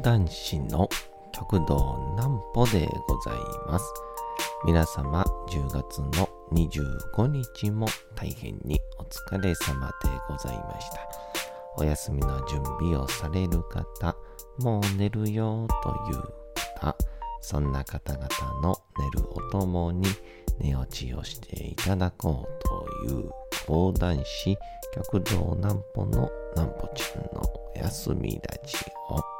講談師の極道南歩でございます。皆様10月の25日も大変にお疲れ様でございました。お休みの準備をされる方、もう寝るよという方、そんな方々の寝るおともに寝落ちをしていただこうという講談師極道南歩の南歩ちゃんのお休みラジオ。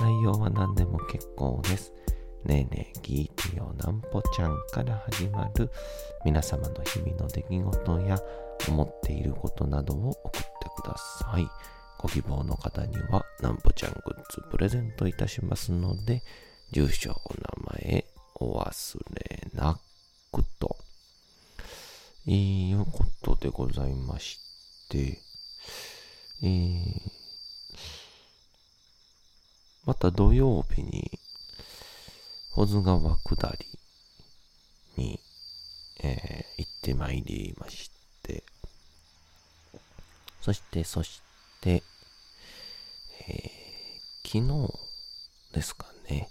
内容は何でも結構です。ねえねえ聞いてよなんぽちゃんから始まる皆様の日々の出来事や思っていることなどを送ってください。ご希望の方にはなんぽちゃんグッズプレゼントいたしますので、住所、お名前、お忘れなくと。いうことでございまして、えー、また土曜日に、保津川下りに、えー行ってまいりまして、そして、そして、えー昨日ですかね、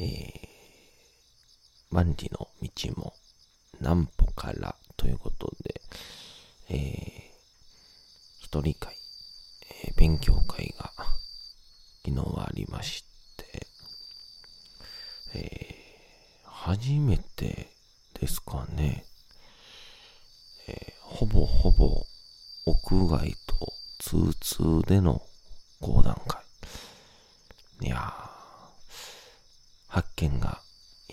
えー万里の道も南歩からということで、えー一人会、えー勉強会が昨日はありまして、えー初めてですかね、えーほぼほぼ屋外と通通での講談会。いや、発見が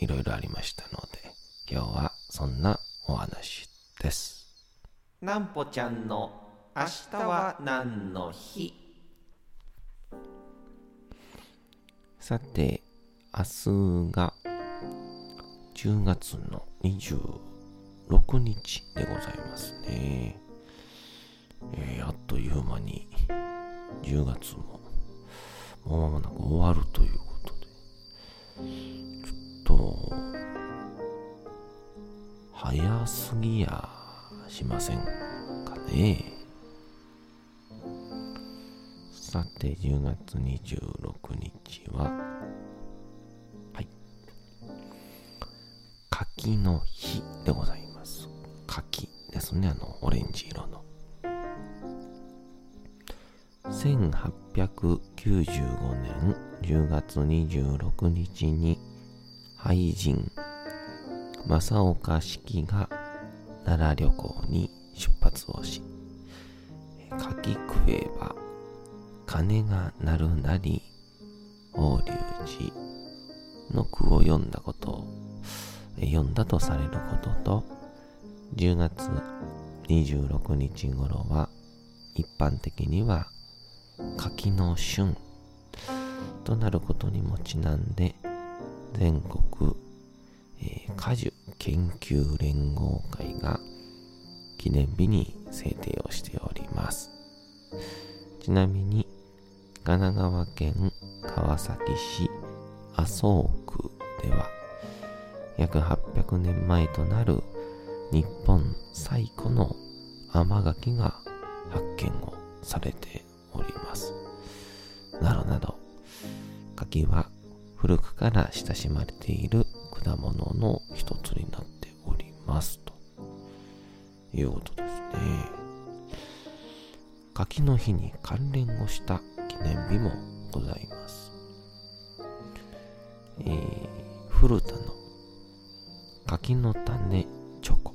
いろいろありましたので、今日はそんなお話です。なんぽちゃんの明日は何の日？さて、明日が10月の26日でございますね。えーあっという間に10月ももう間もなく終わるということで、ちょっと、早すぎやしませんかね。さて、10月26日は、はい。柿の日でございます。柿ですね、あの、オレンジ色の。1895年10月26日に俳人正岡子規が奈良旅行に出発をし柿食えば金が鳴るなり法隆寺の句を読んだこと読んだとされることと10月26日頃は一般的には柿の旬となることにもちなんで全国、えー果樹研究連合会が記念日に制定をしております。ちなみに神奈川県川崎市麻生区では約800年前となる日本最古の甘柿が発見をされております。などなど、柿は古くから親しまれている果物の一つになっております。ということですね。柿の日に関連をした記念日もございます。えー、古田の柿の種チョコ。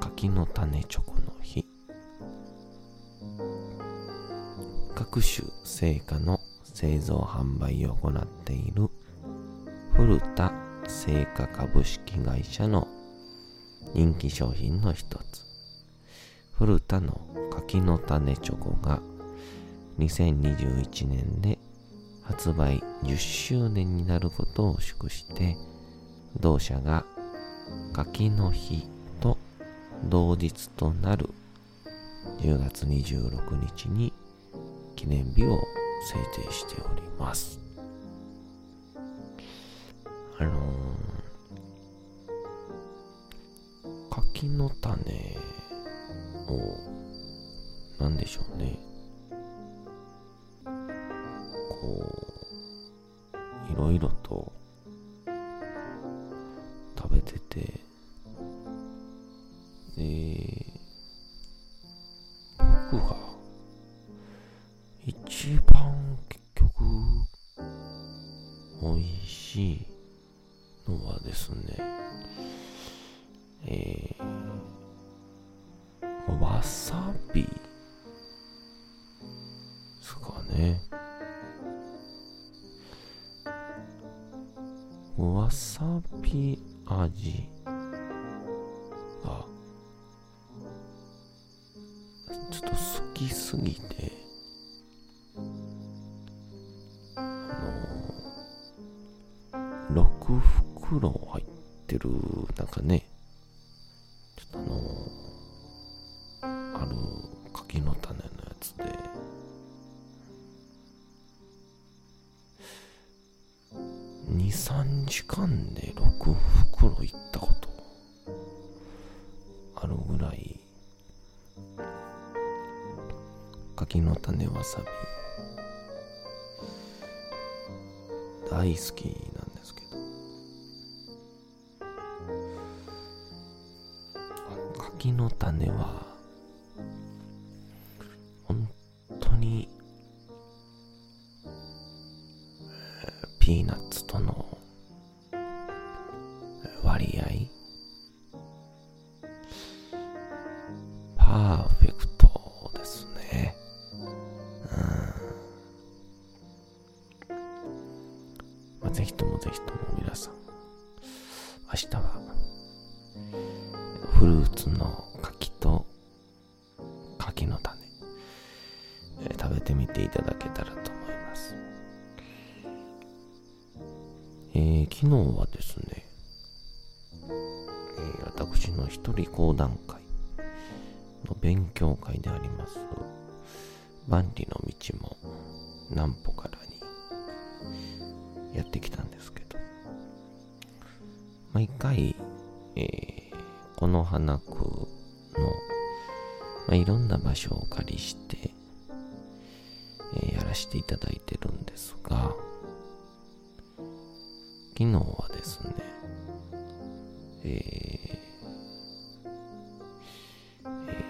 柿の種チョコの日。各種製菓の製造販売を行っている古田製菓株式会社の人気商品の一つ。古田の柿の種チョコが2021年で発売10周年になることを祝して同社が柿の日と同日となる10月26日に記念日を制定しております。あのー、柿の種を、なんでしょうね。色とすぎて袋入ってる、なんかね、昨日はですね、えー、私の一人講談会の勉強会であります、万里の道も南歩からにやってきたんですけど、毎回、えーこの花区の、まあ、いろんな場所をお借りして、えー、やらせていただいてるんですが、昨日はですね、えー、え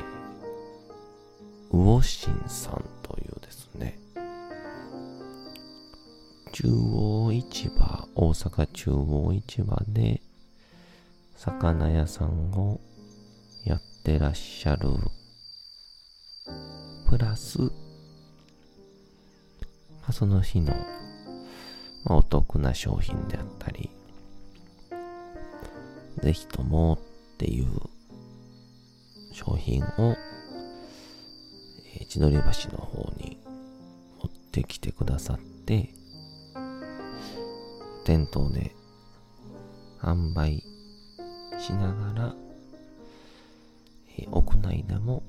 ー、魚神さんというですね、中央市場、大阪中央市場で、魚屋さんをやってらっしゃる。プラス、その日の、お得な商品であったり、ぜひともっていう商品を、えー、千鳥橋の方に持ってきてくださって、店頭で販売しながら、えー、屋内でも、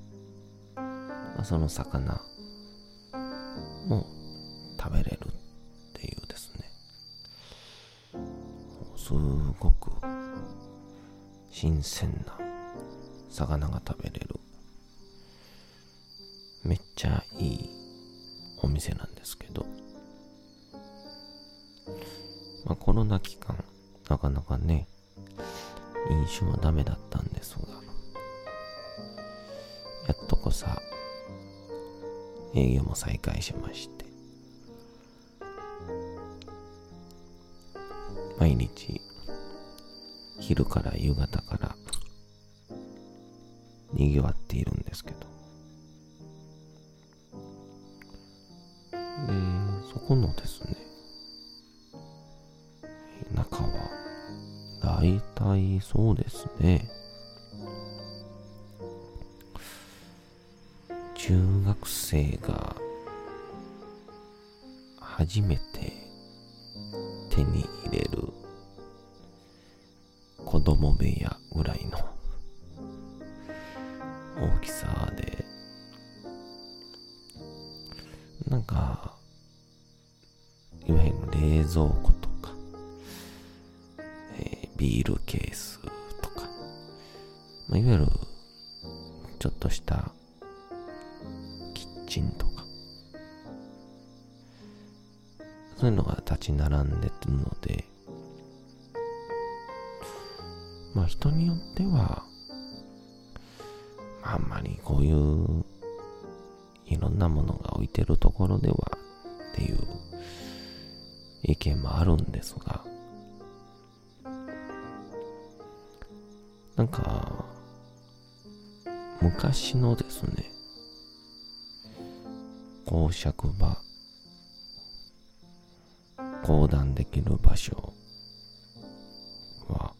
まあ、その魚も食べれるすごく新鮮な魚が食べれる、めっちゃいいお店なんですけど、まあコロナ期間、なかなかね、飲酒もダメだったんですが、やっとこさ、営業も再開しまして、毎日、昼から夕方から、賑わっているんですけど、で、そこのですね、中は、大体そうですね。中学生が初めてビールケースとか、まあ、いわゆるちょっとしたキッチンとか、そういうのが立ち並んでるので、まあ人によっては、あんまりこういういろんなものが置いてるところではっていう意見もあるんですが、なんか、昔のですね、公爵場、講談できる場所は、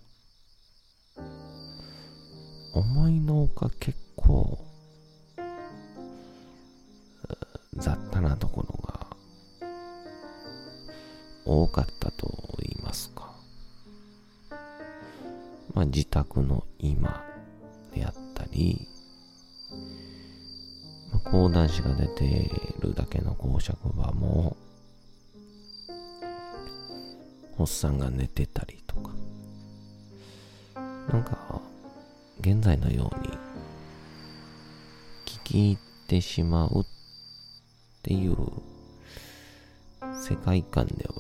思いのほか結構、雑多なところが多かったと言いますか。まあ自宅の今であったり、まあ、講談師が出てるだけの公爵場も、おっさんが寝てたりとか、なんか、現在のように、聞き入ってしまうっていう世界観では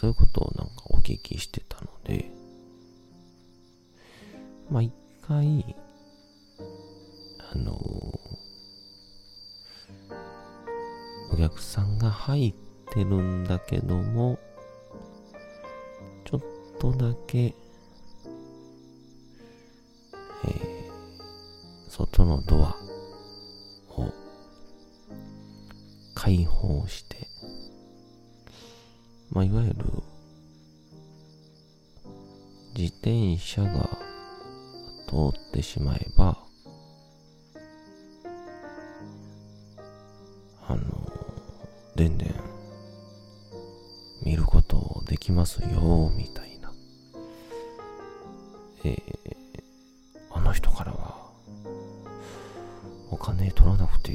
そういうことをなんかお聞きしてたので、まあ一回、あのお客さんが入ってるんだけども、ちょっとだけ、えー、外のドアを開放して、まあ、いわゆる自転車が通ってしまえば、あの、でんでん見ることできますよ、みたいな。えー、あの人からは、お金取らなくて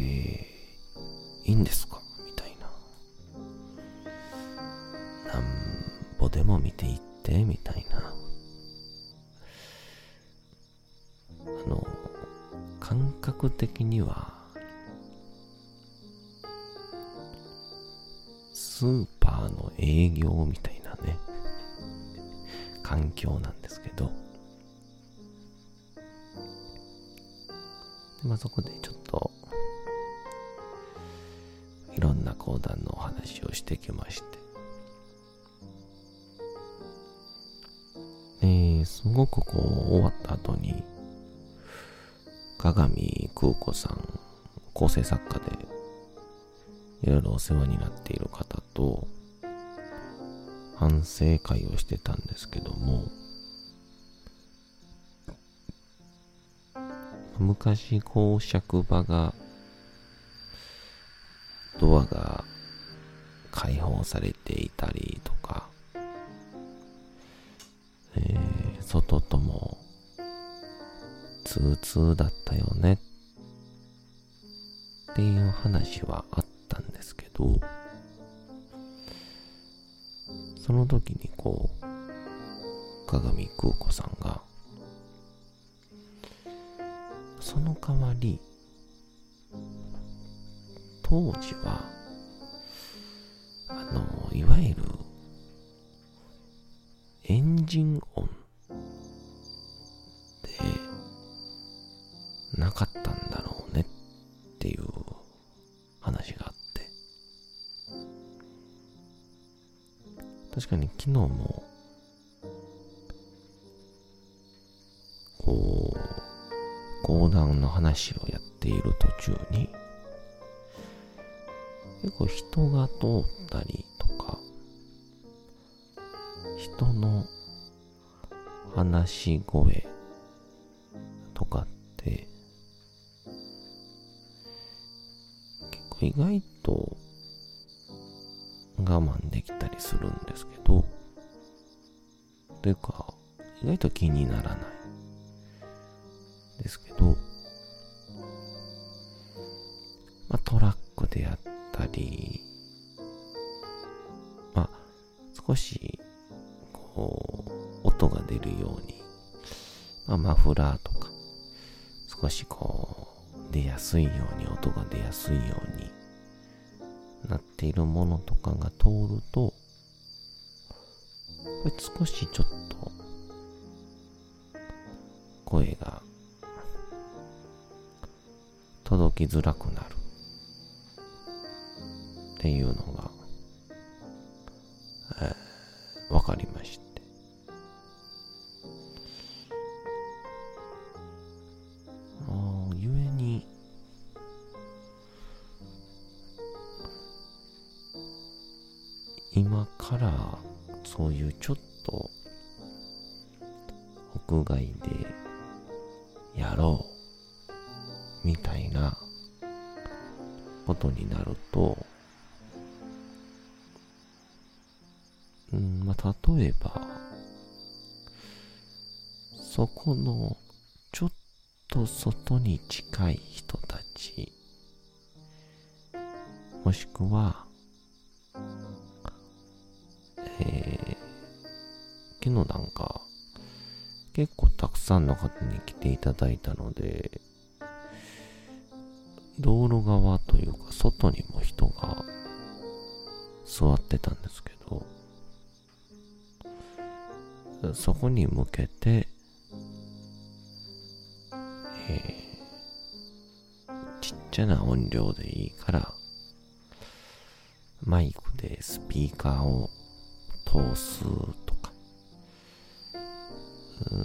いいんですか？でも見ていって、みたいな。あの、感覚的には、スーパーの営業みたいなね、環境なんですけど、まあ、そこでちょっと、いろんな講談のお話をしてきまして、すごくこう、終わった後に、鏡空子さん、構成作家で、いろいろお世話になっている方と、反省会をしてたんですけども、昔公爵場が、ドアが開放されていたりと外ともツーツーだったよね。っていう話はあったんですけど、その時にこう、鏡空子さんが、その代わり、当時は、あの、いわゆる、エンジン音なかったんだろうねっていう話があって。確かに昨日も、こう、講談の話をやっている途中に、結構人が通ったりとか、人の話し声ですけど、まあ、トラックであったり、まあ、少し、こう、音が出るように、まあ、マフラーとか、少しこう、出やすいように、音が出やすいようになっているものとかが通ると、これ少しちょっと、声がきづらくなるっていうのが、えー、わかりまして。あ、ゆえに、今からそういうちょっと屋外でやろうみたいなことになると、うん、まあ、例えば、そこのちょっと外に近い人たち、もしくは、えー、昨日なんか、結構たくさんの方に来ていただいたので、道路側というか外にも人が座ってたんですけど、そこに向けて、えー、ちっちゃな音量でいいから、マイクでスピーカーを通すとか、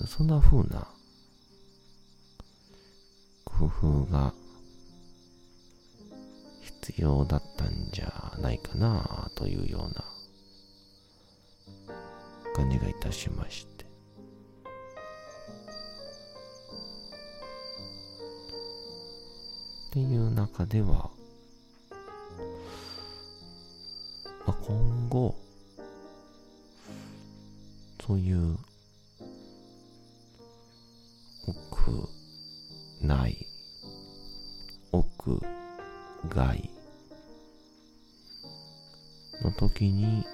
そんな風な工夫が必要だったんじゃないかなというような感じがいたしまして。っていう中では、まあ、今後そういう屋内屋外の時に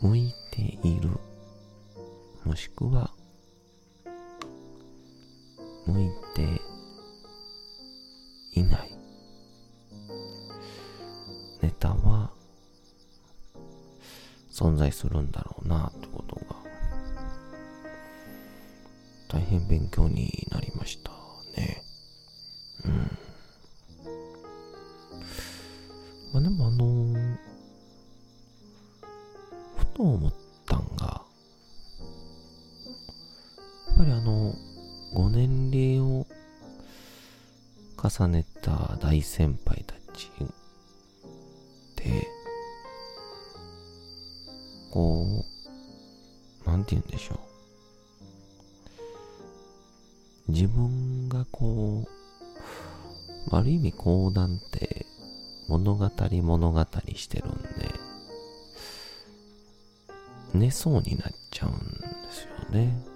向いているもしくは向いていない。ネタは存在するんだろうなってことが大変勉強になりました。ぱりあの、ご年齢を重ねた大先輩たちって、こう、なんて言うんでしょう。自分がこう、ある意味講談って物語物語してるんで、寝そうになっちゃうんですよね。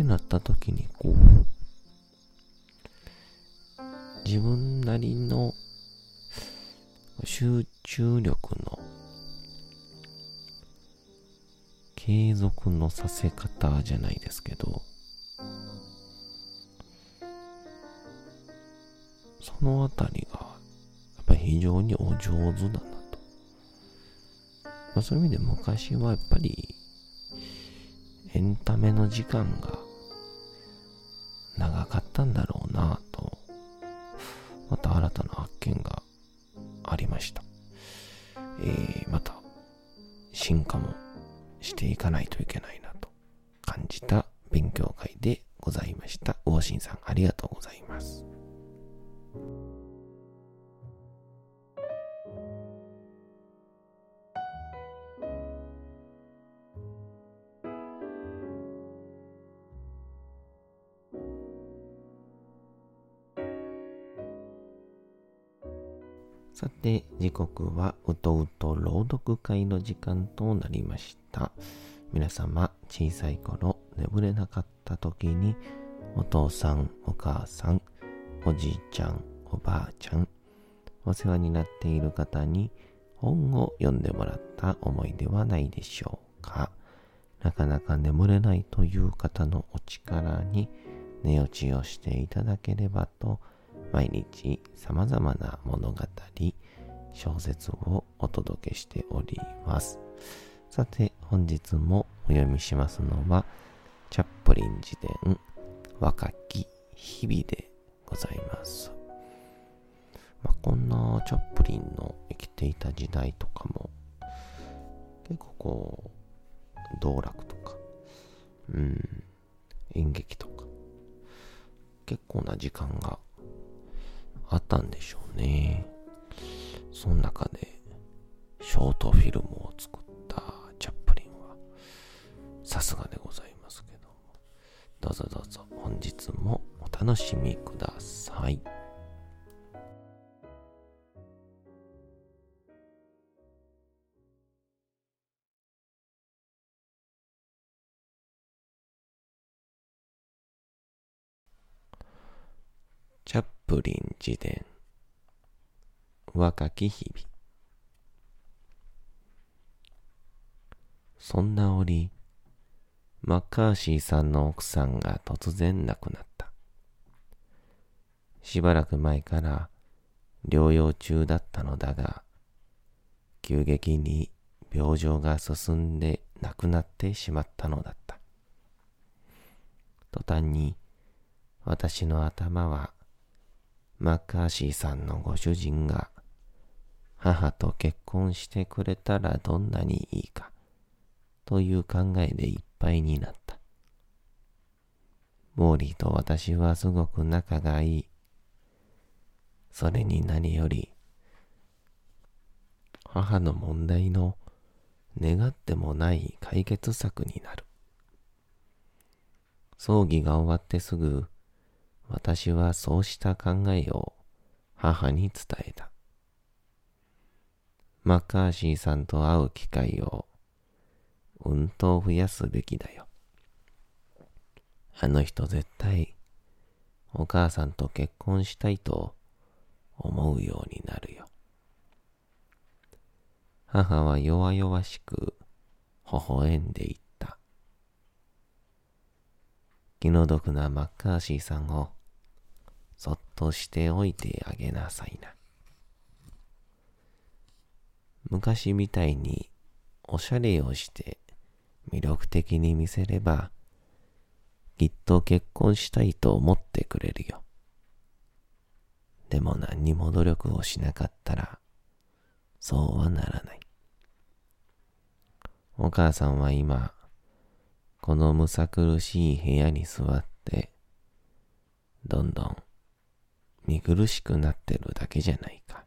ってなった時にこう、自分なりの集中力の継続のさせ方じゃないですけど、そのあたりが、やっぱり非常にお上手だなと。まあ、そういう意味で昔はやっぱり、エンタメの時間がたんだろうなと、また新たな発見がありました。えー、また、進化もしていかないといけないなと感じた勉強会でございました。魚新さんありがとうございます。さて、時刻はうとうと朗読会の時間となりました。皆様、小さい頃眠れなかった時に、お父さん、お母さん、おじいちゃん、おばあちゃん、お世話になっている方に本を読んでもらった思いではないでしょうか。なかなか眠れないという方のお力に寝落ちをしていただければと毎日様々な物語、小説をお届けしております。さて、本日もお読みしますのは、チャップリン自伝若き日々でございます。まあ、こんなチャップリンの生きていた時代とかも、結構こう、道楽とか、うん、演劇とか、結構な時間があったんでしょうね。その中で、ショートフィルムを作ったチャップリンは、さすがでございますけども。どうぞどうぞ本日もお楽しみください。プリン自伝。若き日々。そんな折マッカーシーさんの奥さんが突然亡くなった。しばらく前から療養中だったのだが急激に病状が進んで亡くなってしまったのだった。途端に私の頭はマッカーシーさんのご主人が母と結婚してくれたらどんなにいいかという考えでいっぱいになった。モーリーと私はすごく仲がいい。それに何より母の問題の願ってもない解決策になる。葬儀が終わってすぐ私はそうした考えを母に伝えた。マッカーシーさんと会う機会をうんと増やすべきだよ。あの人絶対お母さんと結婚したいと思うようになるよ。母は弱々しく微笑んでいった。気の毒なマッカーシーさんをそっとしておいてあげなさいな。昔みたいにおしゃれをして魅力的に見せれば、きっと結婚したいと思ってくれるよ。でも何にも努力をしなかったら、そうはならない。お母さんは今、このむさ苦しい部屋に座って、どんどん見苦しくなってるだけじゃないか。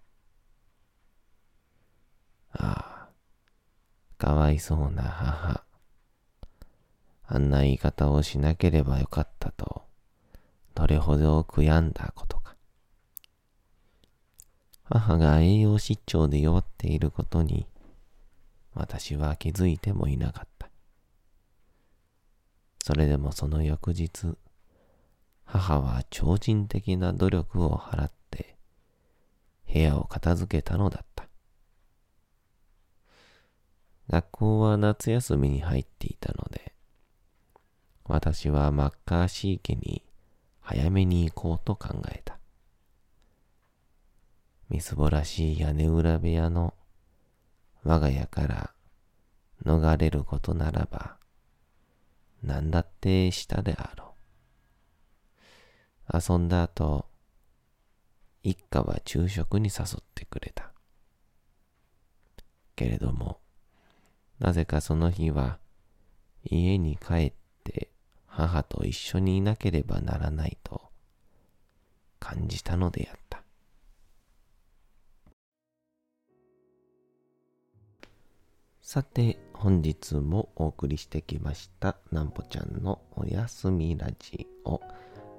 ああ、かわいそうな母。あんな言い方をしなければよかったと、どれほど悔やんだことか。母が栄養失調で弱っていることに、私は気づいてもいなかった。それでもその翌日、母は超人的な努力を払って部屋を片付けたのだった。学校は夏休みに入っていたので、私はマッカーシー家に早めに行こうと考えた。みすぼらしい屋根裏部屋の我が家から逃れることならば、何だってしたであろう。遊んだ後、一家は昼食に誘ってくれた。けれども、なぜかその日は家に帰って母と一緒にいなければならないと感じたのであった。さて、本日もお送りしてきました、なんぽちゃんのおやすみラジオ。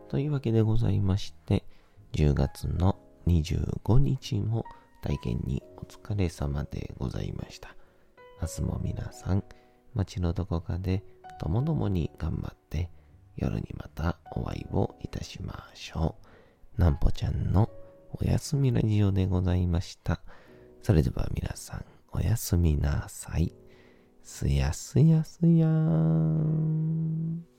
というわけでございまして、10月の25日も大変にお疲れ様でございました。明日も皆さん、街のどこかでともどもに頑張って、夜にまたお会いをいたしましょう。なんぽちゃんのおやすみラジオでございました。それでは皆さん、おやすみなさい。すやすやすやーん。